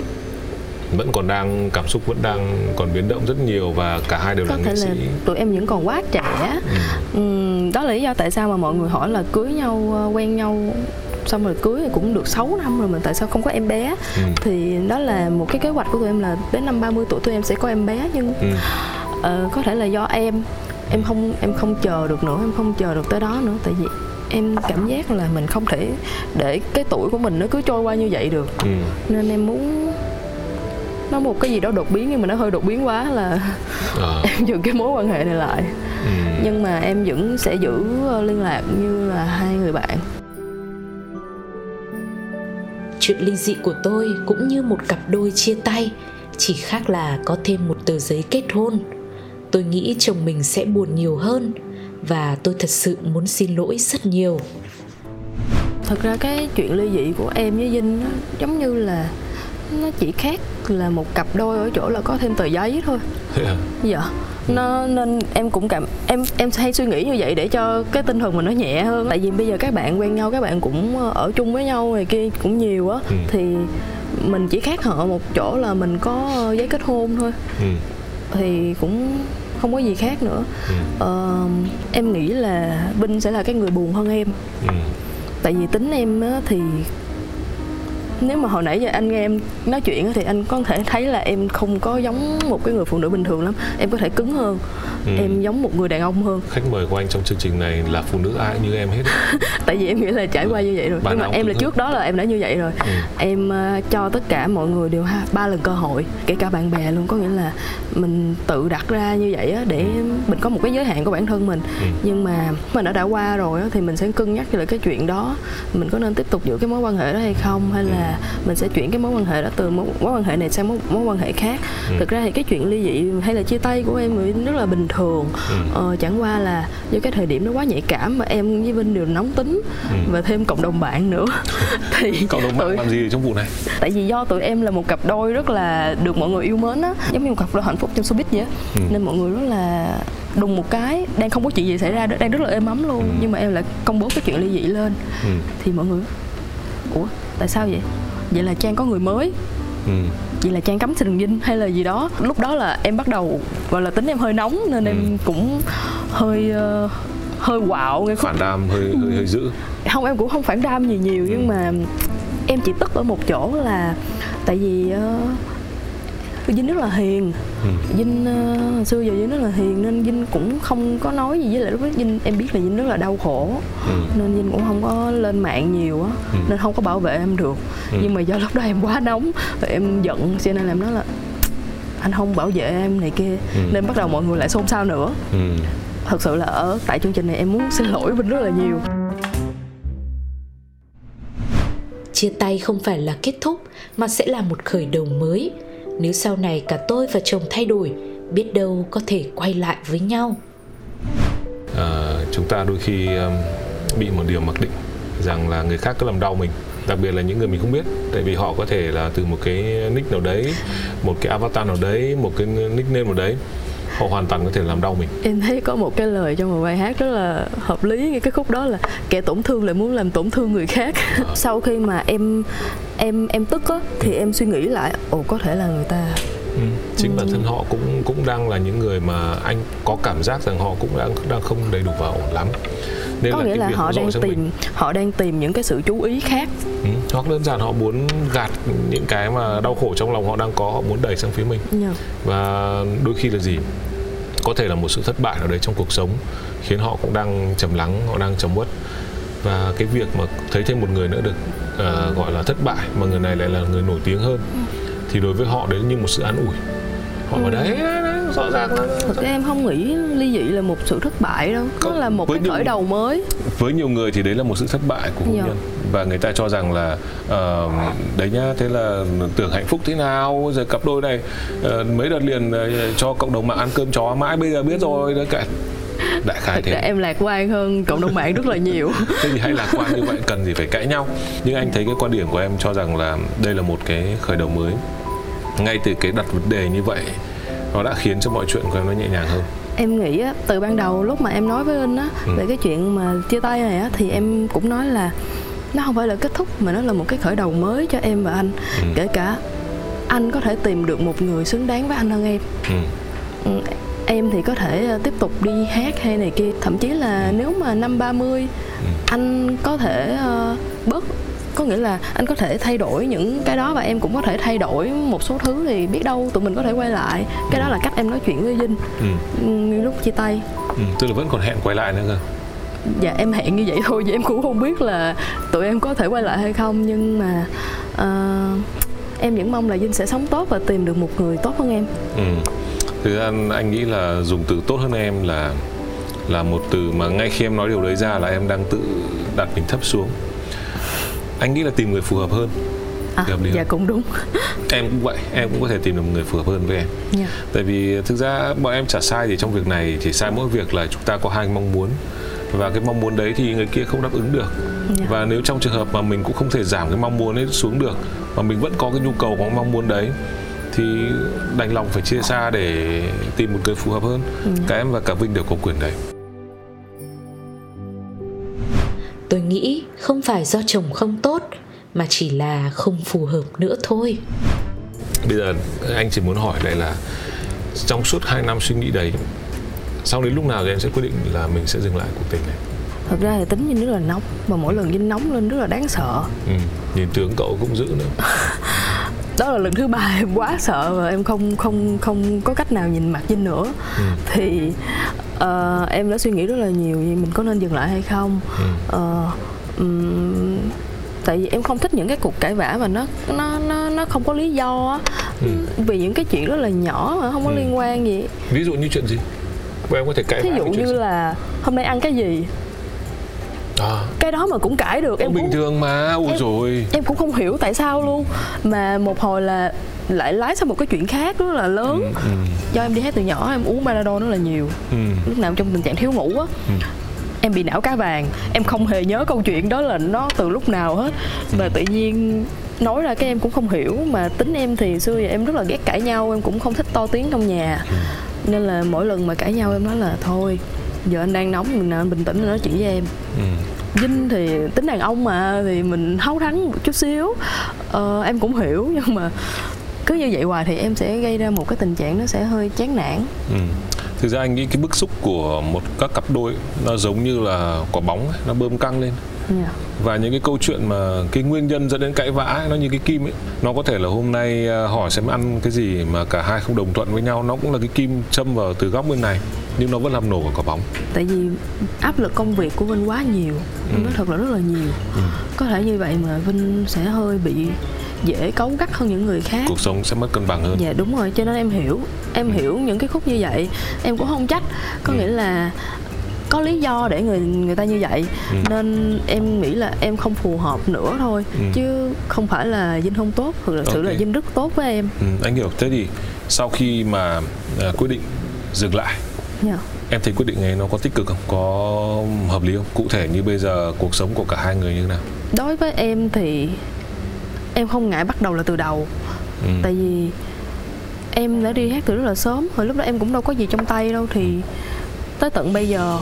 Vẫn còn đang cảm xúc vẫn đang còn biến động rất nhiều và cả hai đều là có thể nghệ sĩ. là tụi em vẫn còn quá trẻ. Ừ. Ừm, đó là lý do tại sao mà mọi người hỏi là cưới nhau ờ, quen nhau xong rồi cưới thì cũng được 6 năm rồi mà tại sao không có em bé Ừ. thì đó là một cái kế hoạch của tụi em là đến năm 30 tuổi tụi em sẽ có em bé nhưng Ừ. ờ, có thể là do em em không em không chờ được nữa em không chờ được tới đó nữa tại vì em cảm giác là mình không thể để cái tuổi của mình nó cứ trôi qua như vậy được Ừ. nên em muốn nó một cái gì đó đột biến nhưng mà nó hơi đột biến quá là Ờ. em dừng cái mối quan hệ này lại Ừ. nhưng mà em vẫn sẽ giữ ờ, liên lạc như là hai người bạn Chuyện ly dị của tôi cũng như một cặp đôi chia tay Chỉ khác là có thêm một tờ giấy kết hôn. Tôi nghĩ chồng mình sẽ buồn nhiều hơn Và tôi thật sự muốn xin lỗi rất nhiều. Thật ra cái chuyện ly dị của em với Vinh nó giống như là nó chỉ khác là một cặp đôi ở chỗ là có thêm tờ giấy thôi. Thế à? dạ nó nên em cũng cảm em em hay suy nghĩ như vậy để cho cái tinh thần mình nó nhẹ hơn tại vì bây giờ các bạn quen nhau các bạn cũng ở chung với nhau này kia cũng nhiều á Ừ. thì mình chỉ khác họ một chỗ là mình có giấy kết hôn thôi ừ. thì cũng không có gì khác nữa Ừ. ờ, em nghĩ là Vinh sẽ là cái người buồn hơn em Ừ. tại vì tính em á, thì nếu mà hồi nãy giờ anh nghe em nói chuyện thì anh có thể thấy là em không có giống một cái người phụ nữ bình thường lắm. Em có thể cứng hơn. Ừ. em giống một người đàn ông hơn. Khách mời của anh trong chương trình này là phụ nữ ai như em hết tại vì em nghĩ là trải qua như vậy rồi. Bạn nhưng mà em là trước đó là em đã như vậy rồi. Ừ. em ờ, cho tất cả mọi người đều ha ba lần cơ hội kể cả bạn bè luôn. Có nghĩa là mình tự đặt ra như vậy á để mình có một cái giới hạn của bản thân mình. Ừ. nhưng mà mình đã đã qua rồi á thì mình sẽ cân nhắc lại cái chuyện đó. Mình có nên tiếp tục giữ cái mối quan hệ đó hay không? Hay là mình sẽ chuyển cái mối quan hệ đó từ mối, mối quan hệ này sang mối, mối quan hệ khác? Ừ. thực ra thì cái chuyện ly dị hay là chia tay của em rất là bình thường Ừ. ờ, chẳng qua là do cái thời điểm nó quá nhạy cảm mà em với Vinh đều nóng tính Ừ. và thêm cộng đồng bạn nữa thì cộng đồng mạng tụi- làm gì trong vụ này tại vì do tụi em là một cặp đôi rất là được mọi người yêu mến á giống như một cặp đôi hạnh phúc trong showbiz vậy á Ừ. nên mọi người rất là đùng một cái đang không có chuyện gì xảy ra đang rất là êm ấm luôn Ừ. nhưng mà em lại công bố cái chuyện ly dị lên ừ. thì mọi người ủa tại sao vậy vậy là trang có người mới Ừ. vậy là trang cấm sừng dinh hay là gì đó lúc đó là em bắt đầu gọi là tính em hơi nóng nên Ừ. em cũng hơi ờ, hơi quạo nghe phản đam hơi hơi hơi dữ không em cũng không phản đam gì nhiều Ừ. nhưng mà em chỉ tức ở một chỗ là tại vì uh, Vinh rất là hiền ừ. Vinh uh, hồi xưa giờ Vinh rất là hiền nên Vinh cũng không có nói gì với lại lúc đó Vinh em biết là Vinh rất là đau khổ Ừ. nên Vinh cũng không có lên mạng nhiều á Ừ. nên không có bảo vệ em được Ừ. nhưng mà do lúc đó em quá nóng và em giận cho nên là em nói là anh không bảo vệ em này kia Ừ. nên bắt đầu mọi người lại xôn xao nữa Ừ. thật sự là ở tại chương trình này em muốn xin lỗi Vinh rất là nhiều Chia tay không phải là kết thúc mà sẽ là một khởi đầu mới. Nếu sau này cả tôi và chồng thay đổi, biết đâu có thể quay lại với nhau. à, chúng ta đôi khi um, bị một điều mặc định rằng là người khác cứ làm đau mình đặc biệt là những người mình không biết tại vì họ có thể là từ một cái nick nào đấy một cái avatar nào đấy một cái nickname nào đấy họ hoàn toàn có thể làm đau mình. Em thấy có một cái lời trong một bài hát rất là hợp lý ngay cái khúc đó là kẻ tổn thương lại muốn làm tổn thương người khác. Sau khi mà em em em tức á thì em suy nghĩ lại ồ có thể là người ta ừ. chính bản thân họ cũng cũng đang là những người mà anh có cảm giác rằng họ cũng đang đang không đầy đủ và ổn lắm. Nên có là nghĩa cái là việc họ đang tìm mình, họ đang tìm những cái sự chú ý khác. Ừ. hoặc đơn giản họ muốn gạt những cái mà đau khổ trong lòng họ đang có họ muốn đẩy sang phía mình. Nha và đôi khi là gì? Có thể là một sự thất bại nào đấy trong cuộc sống khiến họ cũng đang trầm lắng họ đang trầm uất. Và cái việc mà thấy thêm một người nữa được ờ, gọi là thất bại mà người này lại là người nổi tiếng hơn thì đối với họ đấy như một sự an ủi. Họ bảo đấy, đấy, đấy rõ ràng là thực ra em không nghĩ ly dị là một sự thất bại đâu. Nó là một cái khởi đầu mới. với nhiều người thì đấy là một sự thất bại của hôn Dạ. nhân. Và người ta cho rằng là ờ, đấy nhá thế là tưởng hạnh phúc thế nào giờ cặp đôi này ờ, mấy đợt liền ờ, cho cộng đồng mạng ăn cơm chó mãi bây giờ biết rồi đấy cả đại khái ra thế. em lạc quan hơn cộng đồng mạng rất là nhiều. Thế thì hay lạc quan như vậy cần gì phải cãi nhau. Nhưng anh thấy cái quan điểm của em cho rằng là đây là một cái khởi đầu mới ngay từ cái đặt vấn đề như vậy nó đã khiến cho mọi chuyện của em nó nhẹ nhàng hơn em nghĩ á, từ ban đầu lúc mà em nói với anh á Ừ. về cái chuyện mà chia tay này á thì em cũng nói là nó không phải là kết thúc mà nó là một cái khởi đầu mới cho em và anh Ừ. kể cả anh có thể tìm được một người xứng đáng với anh hơn em ừ. Ừ, em thì có thể ờ, tiếp tục đi hát hay này kia thậm chí là nếu mà năm 30 Ừ. anh có thể ờ, bớt có nghĩa là anh có thể thay đổi những cái đó và em cũng có thể thay đổi một số thứ thì biết đâu tụi mình có thể quay lại cái đó là cách em nói chuyện với Vinh Ừ. ừ, như lúc chia tay Ừ. tức là vẫn còn hẹn quay lại nữa cơ dạ em hẹn như vậy thôi chứ em cũng không biết là tụi em có thể quay lại hay không nhưng mà ờ, em vẫn mong là Vinh sẽ sống tốt và tìm được một người tốt hơn em Ừ. Thực ra anh nghĩ là dùng từ tốt hơn em là là một từ mà ngay khi em nói điều đấy ra là em đang tự đặt mình thấp xuống. Anh nghĩ là tìm người phù hợp hơn. à, Hợp lý dạ hơn. cũng đúng Em cũng vậy, em cũng có thể tìm được một người phù hợp hơn với em. dạ. Tại vì thực ra bọn em chả sai gì trong việc này, chỉ sai mỗi việc là chúng ta có hai mong muốn và cái mong muốn đấy thì người kia không đáp ứng được Dạ. và nếu trong trường hợp mà mình cũng không thể giảm cái mong muốn ấy xuống được mà mình vẫn có cái nhu cầu có cái mong muốn đấy thì đành lòng phải chia xa để tìm một người phù hợp hơn ừ. cả em và cả Vinh đều có quyền đấy tôi nghĩ không phải do chồng không tốt mà chỉ là không phù hợp nữa thôi. Bây giờ anh chỉ muốn hỏi lại là trong suốt 2 năm suy nghĩ đấy sau đến lúc nào thì em sẽ quyết định là mình sẽ dừng lại cuộc tình này? Thật ra thì tính như rất là nóng và mỗi lần Vinh nóng lên rất là đáng sợ. Ừ, nhìn tướng cậu cũng dữ nữa. Đó là lần thứ ba em quá sợ và em không không không có cách nào nhìn mặt Vinh nữa. Ừ. thì uh, em đã suy nghĩ rất là nhiều vì mình có nên dừng lại hay không ừ. um, tại vì em không thích những cái cuộc cãi vã mà nó nó nó nó không có lý do á ừ. vì những cái chuyện rất là nhỏ mà không có ừ. liên quan gì ví dụ như chuyện gì em có thể cãi ví dụ như gì? là hôm nay ăn cái gì à. cái đó mà cũng cãi được em bình cũng, thường mà ôi em, rồi em cũng không hiểu tại sao luôn mà một hồi là lại lái sang một cái chuyện khác rất là lớn ừ, ừ. do em đi hát từ nhỏ em uống panadol rất là nhiều ừ. lúc nào trong tình trạng thiếu ngủ á ừ. em bị não cá vàng em không hề nhớ câu chuyện đó là nó từ lúc nào hết và ừ. tự nhiên nói ra cái em cũng không hiểu mà tính em thì xưa giờ em rất là ghét cãi nhau em cũng không thích to tiếng trong nhà ừ. nên là mỗi lần mà cãi nhau em nói là thôi giờ anh đang nóng mình anh bình tĩnh nói chuyện với em ừ. Vinh thì tính đàn ông mà thì mình háo thắng một chút xíu ờ, em cũng hiểu nhưng mà cứ như vậy hoài thì em sẽ gây ra một cái tình trạng nó sẽ hơi chán nản ừ. thực ra anh nghĩ cái bức xúc của một các cặp đôi nó giống như là quả bóng nó bơm căng lên yeah. Dạ. và những cái câu chuyện mà cái nguyên nhân dẫn đến cãi vã nó như cái kim ấy nó có thể là hôm nay à, hỏi xem ăn cái gì mà cả hai không đồng thuận với nhau nó cũng là cái kim châm vào từ góc bên này nhưng nó vẫn làm nổ quả bóng tại vì áp lực công việc của vinh quá nhiều ừ. nói thật là rất là nhiều ừ. có thể như vậy mà vinh sẽ hơi bị dễ cấu gắt hơn những người khác cuộc sống sẽ mất cân bằng hơn dạ đúng rồi cho nên em hiểu em ừ. hiểu những cái khúc như vậy em cũng không trách có ừ. nghĩa là có lý do để người người ta như vậy ừ. nên em nghĩ là em không phù hợp nữa thôi ừ. chứ không phải là dinh không tốt thực sự okay. là dinh rất tốt với em ừ, anh hiểu thế thì sau khi mà uh, quyết định dừng lại yeah. Em thấy quyết định này nó có tích cực không? Có hợp lý không? Cụ thể như bây giờ cuộc sống của cả hai người như thế nào? Đối với em thì em không ngại bắt đầu là từ đầu. Ừ. tại vì em đã đi hát từ rất là sớm hồi lúc đó em cũng đâu có gì trong tay đâu thì tới tận bây giờ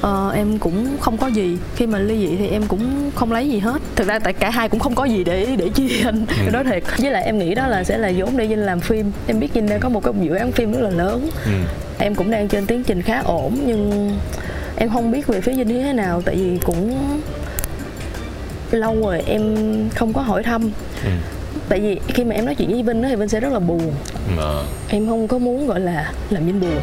uh, em cũng không có gì. Khi mà ly dị thì em cũng không lấy gì hết. Thực ra tại cả hai cũng không có gì để để chia anh ừ. nói thiệt. Với lại em nghĩ đó là sẽ là vốn để Vinh làm phim. Em biết Vinh đang có một cái dự án phim rất là lớn. Ừ. em cũng đang trên tiến trình khá ổn nhưng em không biết về phía Vinh như thế nào tại vì cũng lâu rồi em không có hỏi thăm. Ừ. tại vì khi mà em nói chuyện với Vinh đó, thì Vinh sẽ rất là buồn. À. em không có muốn gọi là làm Vinh buồn.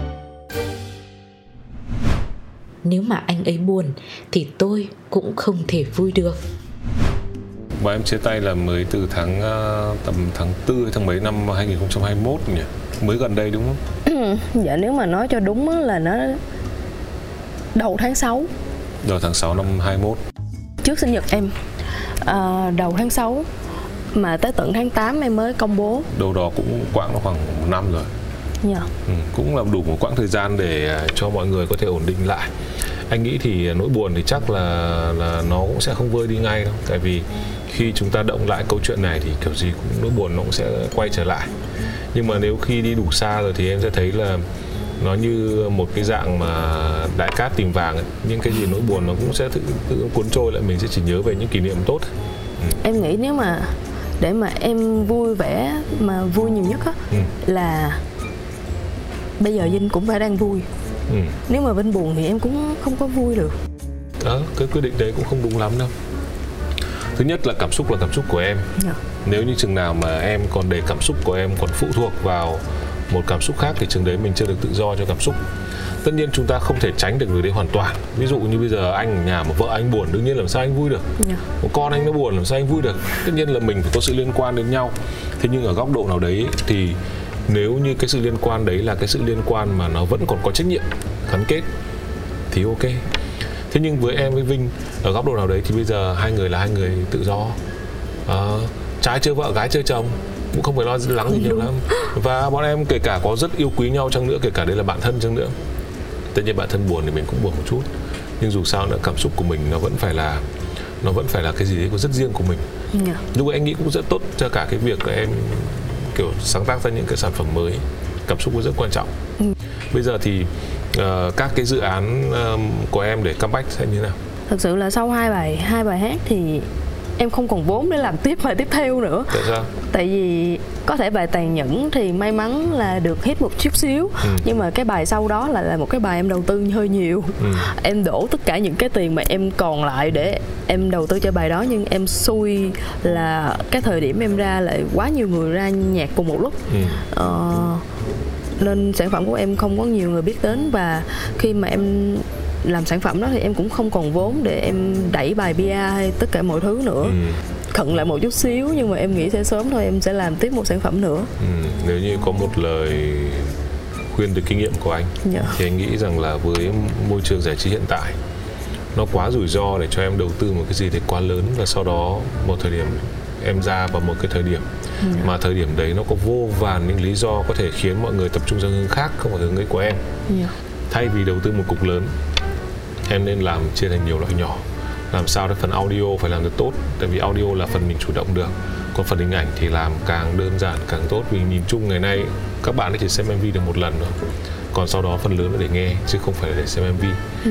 Nếu mà anh ấy buồn thì tôi cũng không thể vui được. Và em chia tay là mới từ tháng ờ, tầm tháng 4 tháng mấy năm 2021 nhỉ? Mới gần đây đúng không dạ nếu mà nói cho đúng là nó đầu tháng 6 đầu tháng 6 năm 21 trước sinh nhật em. À, đầu tháng 6 mà tới tận tháng 8 em mới công bố. Đâu đó cũng quãng khoảng một năm rồi. Yeah. Dạ. ừ, cũng là đủ một quãng thời gian để à, cho mọi người có thể ổn định lại. Anh nghĩ thì nỗi buồn thì chắc là là nó cũng sẽ không vơi đi ngay đâu. Tại vì khi chúng ta động lại câu chuyện này thì kiểu gì cũng nỗi buồn nó cũng sẽ quay trở lại nhưng mà nếu khi đi đủ xa rồi thì em sẽ thấy là nó như một cái dạng mà đại cát tìm vàng ấy. những cái gì nỗi buồn nó cũng sẽ tự, tự cuốn trôi lại mình sẽ chỉ nhớ về những kỷ niệm tốt ừ. em nghĩ nếu mà để mà em vui vẻ mà vui nhiều nhất á ừ. là bây giờ Vinh cũng phải đang vui ừ. nếu mà Vinh buồn thì em cũng không có vui được đó cái quyết định đấy cũng không đúng lắm đâu thứ nhất là cảm xúc là cảm xúc của em yeah. Dạ. nếu như chừng nào mà em còn để cảm xúc của em còn phụ thuộc vào một cảm xúc khác thì chừng đấy mình chưa được tự do cho cảm xúc tất nhiên chúng ta không thể tránh được người đấy hoàn toàn ví dụ như bây giờ anh ở nhà mà vợ anh buồn đương nhiên làm sao anh vui được yeah. Dạ. một con anh nó buồn làm sao anh vui được tất nhiên là mình phải có sự liên quan đến nhau thế nhưng ở góc độ nào đấy thì nếu như cái sự liên quan đấy là cái sự liên quan mà nó vẫn còn có trách nhiệm gắn kết thì ok thế nhưng với em với vinh ở góc độ nào đấy thì bây giờ hai người là hai người tự do. À, trái chưa vợ gái chưa chồng cũng không phải lo lắng gì nhiều lắm. Và bọn em kể cả có rất yêu quý nhau chăng nữa kể cả đây là bạn thân chăng nữa. Tất nhiên bạn thân buồn thì mình cũng buồn một chút. Nhưng dù sao nữa cảm xúc của mình nó vẫn phải là nó vẫn phải là cái gì đấy có rất riêng của mình. Yeah. Dạ. lúc anh nghĩ cũng rất tốt cho cả cái việc là em kiểu sáng tác ra những cái sản phẩm mới. Cảm xúc rất quan trọng. Ừ. bây giờ thì uh, các cái dự án uh, của em để comeback sẽ như thế nào thật sự là sau hai bài hai bài hát thì em không còn vốn để làm tiếp bài tiếp theo nữa tại sao tại vì có thể bài tàn nhẫn thì may mắn là được hit một chút xíu ừ. nhưng mà cái bài sau đó là là một cái bài em đầu tư hơi nhiều ừ. em đổ tất cả những cái tiền mà em còn lại để em đầu tư cho bài đó nhưng em xui là cái thời điểm em ra lại quá nhiều người ra nhạc cùng một lúc ừ. ờ, nên sản phẩm của em không có nhiều người biết đến và khi mà em làm sản phẩm đó thì em cũng không còn vốn để em đẩy bài bia hay tất cả mọi thứ nữa ừ. khận lại một chút xíu nhưng mà em nghĩ sẽ sớm thôi em sẽ làm tiếp một sản phẩm nữa ừ. nếu như có một lời khuyên từ kinh nghiệm của anh dạ. thì anh nghĩ rằng là với môi trường giải trí hiện tại nó quá rủi ro để cho em đầu tư một cái gì đấy quá lớn và sau đó một thời điểm em ra vào một cái thời điểm ừ. mà thời điểm đấy nó có vô vàn những lý do có thể khiến mọi người tập trung sang hướng khác không phải hướng ấy của em yeah. Dạ. thay vì đầu tư một cục lớn em nên làm chia thành nhiều loại nhỏ làm sao để phần audio phải làm được tốt tại vì audio là phần mình chủ động được còn phần hình ảnh thì làm càng đơn giản càng tốt vì nhìn chung ngày nay các bạn chỉ xem mv được một lần thôi còn sau đó phần lớn là để nghe chứ không phải là để xem mv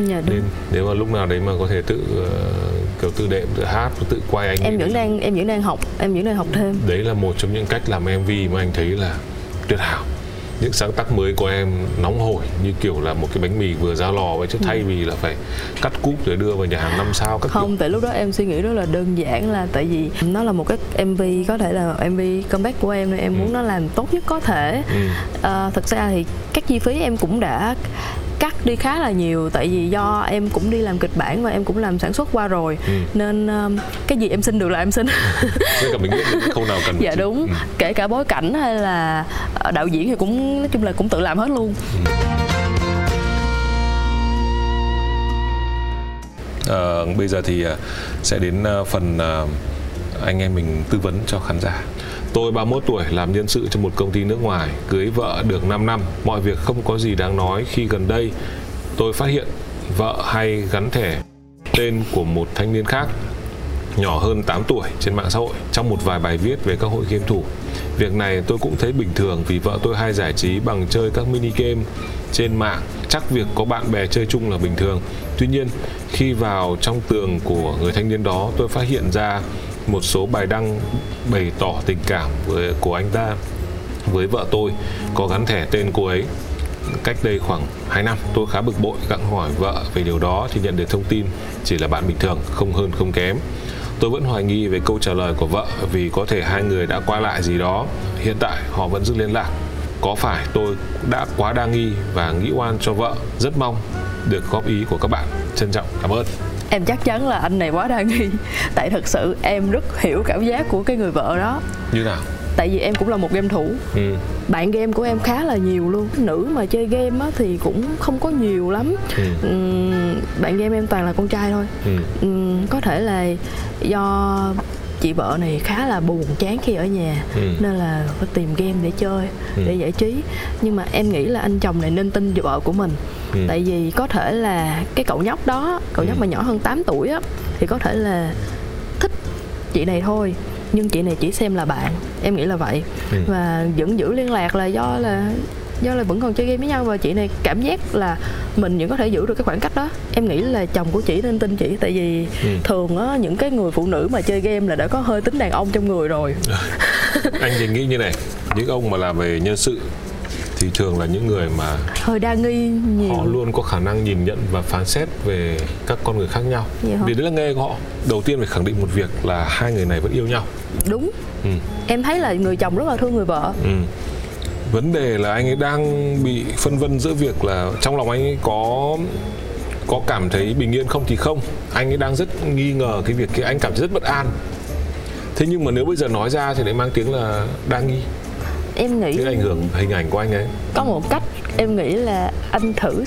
dạ, nên nếu mà lúc nào đấy mà có thể tự uh, kiểu tự đệm tự hát tự quay anh em vẫn đang em vẫn đang học em vẫn đang học thêm. Đấy là một trong những cách làm mv mà anh thấy là tuyệt hảo những sáng tác mới của em nóng hổi như kiểu là một cái bánh mì vừa ra lò vậy chứ thay vì là phải cắt cúp rồi đưa vào nhà hàng năm sao các không kiểu. tại lúc đó em suy nghĩ rất là đơn giản là tại vì nó là một cái mv có thể là mv comeback của em nên em ừ. muốn nó làm tốt nhất có thể ừ. à, thật ra thì các chi phí em cũng đã cắt đi khá là nhiều tại vì do em cũng đi làm kịch bản và em cũng làm sản xuất qua rồi ừ. nên um, cái gì em xin được là em xin cả mình biết không nào cần dạ đúng ừ. kể cả bối cảnh hay là ờ, đạo diễn thì cũng nói chung là cũng tự làm hết luôn ừ. À, bây giờ thì sẽ đến phần anh em mình tư vấn cho khán giả Tôi 31 tuổi làm nhân sự cho một công ty nước ngoài, cưới vợ được 5 năm, mọi việc không có gì đáng nói khi gần đây tôi phát hiện vợ hay gắn thẻ tên của một thanh niên khác nhỏ hơn 8 tuổi trên mạng xã hội trong một vài bài viết về các hội game thủ. Việc này tôi cũng thấy bình thường vì vợ tôi hay giải trí bằng chơi các mini game trên mạng. Chắc việc có bạn bè chơi chung là bình thường. Tuy nhiên, khi vào trong tường của người thanh niên đó, tôi phát hiện ra một số bài đăng bày tỏ tình cảm với, của anh ta, với vợ tôi, có gắn thẻ tên cô ấy cách đây khoảng 2 năm. Tôi khá bực bội, gặng hỏi vợ về điều đó thì nhận được thông tin chỉ là bạn bình thường, không hơn không kém. Tôi vẫn hoài nghi về câu trả lời của vợ vì có thể hai người đã qua lại gì đó. Hiện tại họ vẫn giữ liên lạc. Có phải tôi đã quá đa nghi và nghĩ oan cho vợ? Rất mong được góp ý của các bạn. Trân trọng. Cảm ơn em chắc chắn là anh này quá đa nghi tại thật sự em rất hiểu cảm giác của cái người vợ đó như nào tại vì em cũng là một game thủ ừ. bạn game của em khá là nhiều luôn nữ mà chơi game á, thì cũng không có nhiều lắm ừ. bạn game em toàn là con trai thôi ừ. uhm, có thể là do chị vợ này khá là buồn chán khi ở nhà ừ. nên là phải tìm game để chơi ừ. để giải trí nhưng mà em nghĩ là anh chồng này nên tin vợ của mình ừ. tại vì có thể là cái cậu nhóc đó cậu ừ. nhóc mà nhỏ hơn 8 tuổi á thì có thể là thích chị này thôi nhưng chị này chỉ xem là bạn em nghĩ là vậy ừ. và vẫn giữ liên lạc là do là do là vẫn còn chơi game với nhau và chị này cảm giác là mình vẫn có thể giữ được cái khoảng cách đó em nghĩ là chồng của chị nên tin chị tại vì ừ. thường á những cái người phụ nữ mà chơi game là đã có hơi tính đàn ông trong người rồi anh thì nghĩ như này những ông mà làm về nhân sự thì thường là những người mà hơi đa nghi nhiều. họ luôn có khả năng nhìn nhận và phán xét về các con người khác nhau. Vì đấy là nghề của họ. Đầu tiên phải khẳng định một việc là hai người này vẫn yêu nhau. Đúng. Ừ. em thấy là người chồng rất là thương người vợ. Ừ. Vấn đề là anh ấy đang bị phân vân giữa việc là trong lòng anh ấy có có cảm thấy bình yên không thì không. Anh ấy đang rất nghi ngờ cái việc kia. Anh cảm thấy rất bất an. Thế nhưng mà nếu bây giờ nói ra thì lại mang tiếng là đang nghi em nghĩ cái ảnh hưởng hình ảnh của anh ấy có một cách em nghĩ là anh thử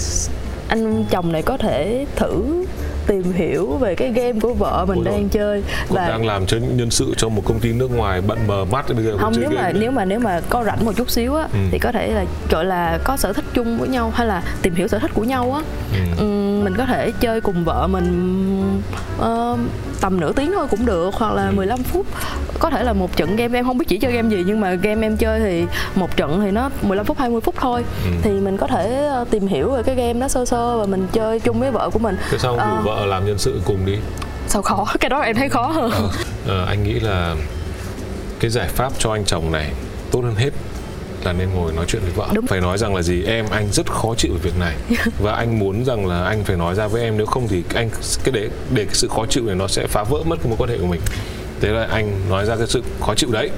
anh chồng này có thể thử tìm hiểu về cái game của vợ mình Ôi đang rồi. chơi và đang làm cho nhân sự cho một công ty nước ngoài bận mờ mắt bây giờ không nếu mà nếu mà nếu mà có rảnh một chút xíu á ừ. thì có thể là gọi là có sở thích chung với nhau hay là tìm hiểu sở thích của nhau á ừ. Ừ, mình có thể chơi cùng vợ mình uh, tầm nửa tiếng thôi cũng được hoặc là 15 phút. Có thể là một trận game em không biết chỉ chơi game gì nhưng mà game em chơi thì một trận thì nó 15 phút 20 phút thôi. Ừ. thì mình có thể ờ, tìm hiểu về cái game đó sơ sơ và mình chơi chung với vợ của mình. Thế sao không rủ uh, vợ làm nhân sự cùng đi? Sao khó? Cái đó em thấy khó hơn. Ờ, ờ, anh nghĩ là cái giải pháp cho anh chồng này tốt hơn hết là nên ngồi nói chuyện với vợ. Đúng. phải nói rằng là gì? Em anh rất khó chịu về việc này. Và anh muốn rằng là anh phải nói ra với em nếu không thì anh cái để để cái sự khó chịu này nó sẽ phá vỡ mất cái mối quan hệ của mình. Thế là anh nói ra cái sự khó chịu đấy.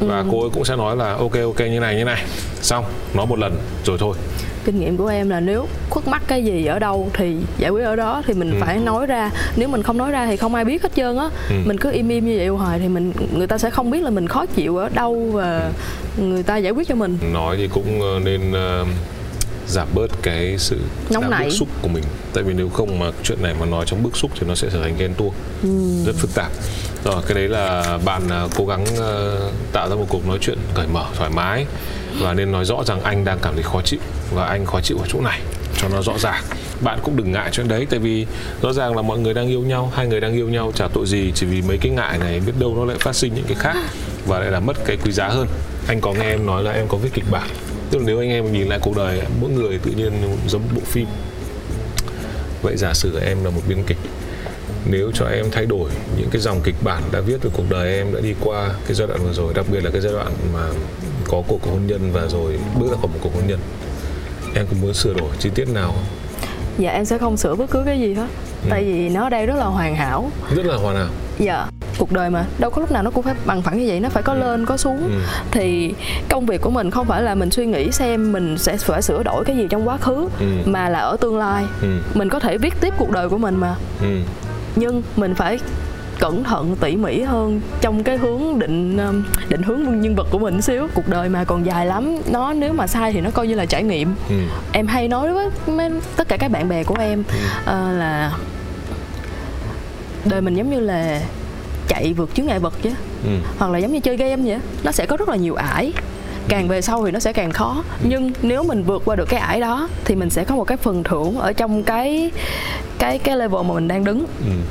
Và ừ. cô ấy cũng sẽ nói là ok ok như này như này. Xong nói một lần rồi thôi kinh nghiệm của em là nếu khuất mắc cái gì ở đâu thì giải quyết ở đó thì mình ừ. phải nói ra nếu mình không nói ra thì không ai biết hết trơn á ừ. mình cứ im im như vậy hoài thì mình người ta sẽ không biết là mình khó chịu ở đâu và ừ. người ta giải quyết cho mình nói thì cũng ờ, nên uh, giảm bớt cái sự nóng nảy. bức xúc của mình. Tại vì nếu không mà chuyện này mà nói trong bức xúc thì nó sẽ trở thành ghen tuông. Ừ. rất phức tạp. Rồi cái đấy là bạn uh, cố gắng uh, tạo ra một cuộc nói chuyện cởi mở thoải mái và nên nói rõ rằng anh đang cảm thấy khó chịu và anh khó chịu ở chỗ này cho nó rõ ràng. Bạn cũng đừng ngại chuyện đấy tại vì rõ ràng là mọi người đang yêu nhau hai người đang yêu nhau chả tội gì chỉ vì mấy cái ngại này biết đâu nó lại phát sinh những cái khác và lại là mất cái quý giá hơn. Anh có nghe em nói là em có viết kịch bản tức là nếu anh em nhìn lại cuộc đời mỗi người tự nhiên giống bộ phim. Vậy giả sử em là một biên kịch nếu cho em thay đổi những cái dòng kịch bản đã viết về cuộc đời em đã đi qua cái giai đoạn vừa rồi đặc biệt là cái giai đoạn mà có cuộc hôn nhân và rồi bước ra khỏi một cuộc hôn nhân em có muốn sửa đổi chi tiết nào không? Dạ em sẽ không sửa bất cứ cái gì hết. Ừ. Tại vì nó đây rất là hoàn hảo. Rất là hoàn hảo. Dạ cuộc đời mà đâu có lúc nào nó cũng phải bằng phẳng như vậy nó phải có ừ. lên có xuống ừ. thì công việc của mình không phải là mình suy nghĩ xem mình sẽ phải sửa đổi cái gì trong quá khứ ừ. mà là ở tương lai ừ. mình có thể viết tiếp cuộc đời của mình mà ừ. nhưng mình phải cẩn thận tỉ mỉ hơn trong cái hướng định um, định hướng nhân vật của mình xíu cuộc đời mà còn dài lắm nó nếu mà sai thì nó coi như là trải nghiệm ừ. em hay nói với mấy, tất cả các bạn bè của em ừ. uh, là đời mình giống như là chạy vượt chướng ngại vật chứ ừ. hoặc là giống như chơi game vậy nó sẽ có rất là nhiều ải càng về sau thì nó sẽ càng khó nhưng nếu mình vượt qua được cái ải đó thì mình sẽ có một cái phần thưởng ở trong cái cái cái level mà mình đang đứng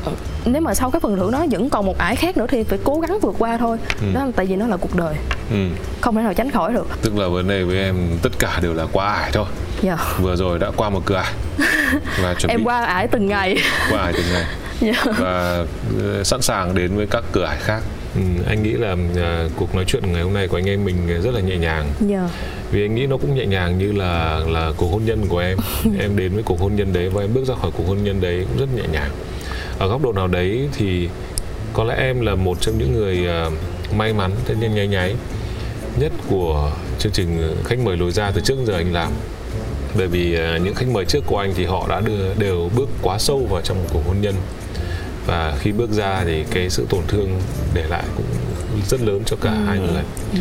ừ. nếu mà sau cái phần thưởng đó vẫn còn một ải khác nữa thì phải cố gắng vượt qua thôi ừ. đó tại vì nó là cuộc đời ừ. không thể nào tránh khỏi được tức là vấn đề với em tất cả đều là qua ải thôi yeah. Dạ. vừa rồi đã qua một cửa ải và chuẩn em bị... qua ải từng ngày qua ải từng ngày yeah. Và ờ, sẵn sàng đến với các cửa ải khác. Ừ, anh nghĩ là uh, cuộc nói chuyện ngày hôm nay của anh em mình rất là nhẹ nhàng. Yeah. Vì anh nghĩ nó cũng nhẹ nhàng như là là cuộc hôn nhân của em. Em đến với cuộc hôn nhân đấy và em bước ra khỏi cuộc hôn nhân đấy cũng rất nhẹ nhàng. Ở góc độ nào đấy thì có lẽ em là một trong những người uh, may mắn tất nhiên nháy nháy nhất của chương trình khách mời lối ra từ trước giờ anh làm. Bởi vì uh, những khách mời trước của anh thì họ đã đưa đều bước quá sâu vào trong một cuộc hôn nhân và khi bước ra thì cái sự tổn thương để lại cũng rất lớn cho cả ừ. hai người ừ.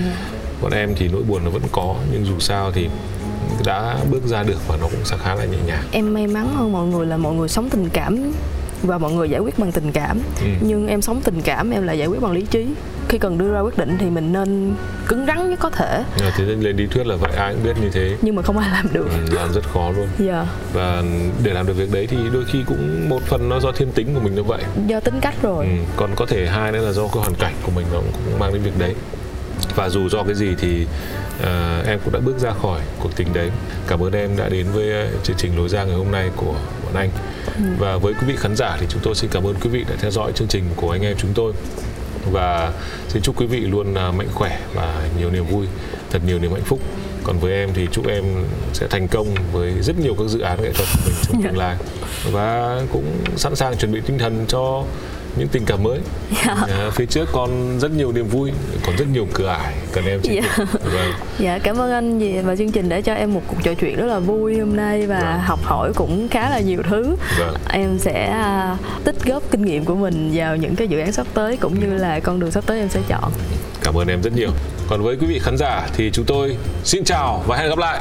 bọn em thì nỗi buồn nó vẫn có nhưng dù sao thì đã bước ra được và nó cũng sẽ khá là nhẹ nhàng em may mắn hơn mọi người là mọi người sống tình cảm và mọi người giải quyết bằng tình cảm. Ừ. nhưng em sống tình cảm em lại giải quyết bằng lý trí. Khi cần đưa ra quyết định thì mình nên cứng rắn nhất có thể. À, thế nên lên lý thuyết là vậy ai cũng biết như thế. Nhưng mà không ai làm được. Ừ, làm rất khó luôn. Dạ. Yeah. và để làm được việc đấy thì đôi khi cũng một phần nó do thiên tính của mình như vậy. Do tính cách rồi. Ừ, còn có thể hai nữa là do cái hoàn cảnh của mình nó cũng mang đến việc đấy. Và dù do cái gì thì uh, em cũng đã bước ra khỏi cuộc tình đấy. Cảm ơn em đã đến với chương trình lối ra ngày hôm nay của bọn anh. Ừ. và với quý vị khán giả thì chúng tôi xin cảm ơn quý vị đã theo dõi chương trình của anh em chúng tôi. Và xin chúc quý vị luôn uh, mạnh khỏe và nhiều niềm vui thật nhiều niềm hạnh phúc. Còn với em thì chúc em sẽ thành công với rất nhiều các dự án nghệ thuật của mình trong tương lai. Và cũng sẵn sàng chuẩn bị tinh thần cho những tình cảm mới yeah. Dạ. à, phía trước còn rất nhiều niềm vui còn rất nhiều cửa ải cần em dạ. vâng. dạ cảm ơn anh vì và chương trình đã cho em một cuộc trò chuyện rất là vui hôm nay và vâng. học hỏi cũng khá là nhiều thứ vâng. em sẽ uh, tích góp kinh nghiệm của mình vào những cái dự án sắp tới cũng như là con đường sắp tới em sẽ chọn cảm ơn em rất nhiều còn với quý vị khán giả thì chúng tôi xin chào và hẹn gặp lại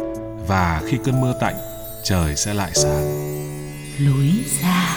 và khi cơn mưa tạnh trời sẽ lại sáng. Lối ra.